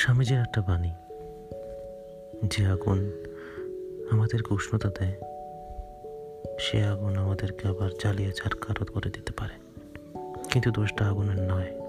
স্বামীজির একটা বাণী। যে আগুন আমাদেরকে উষ্ণতা দেয়, সে আগুন আমাদেরকে আবার জ্বালিয়ে ছাড়কারও করে দিতে পারে। কিন্তু দোষটা আগুনের নয়।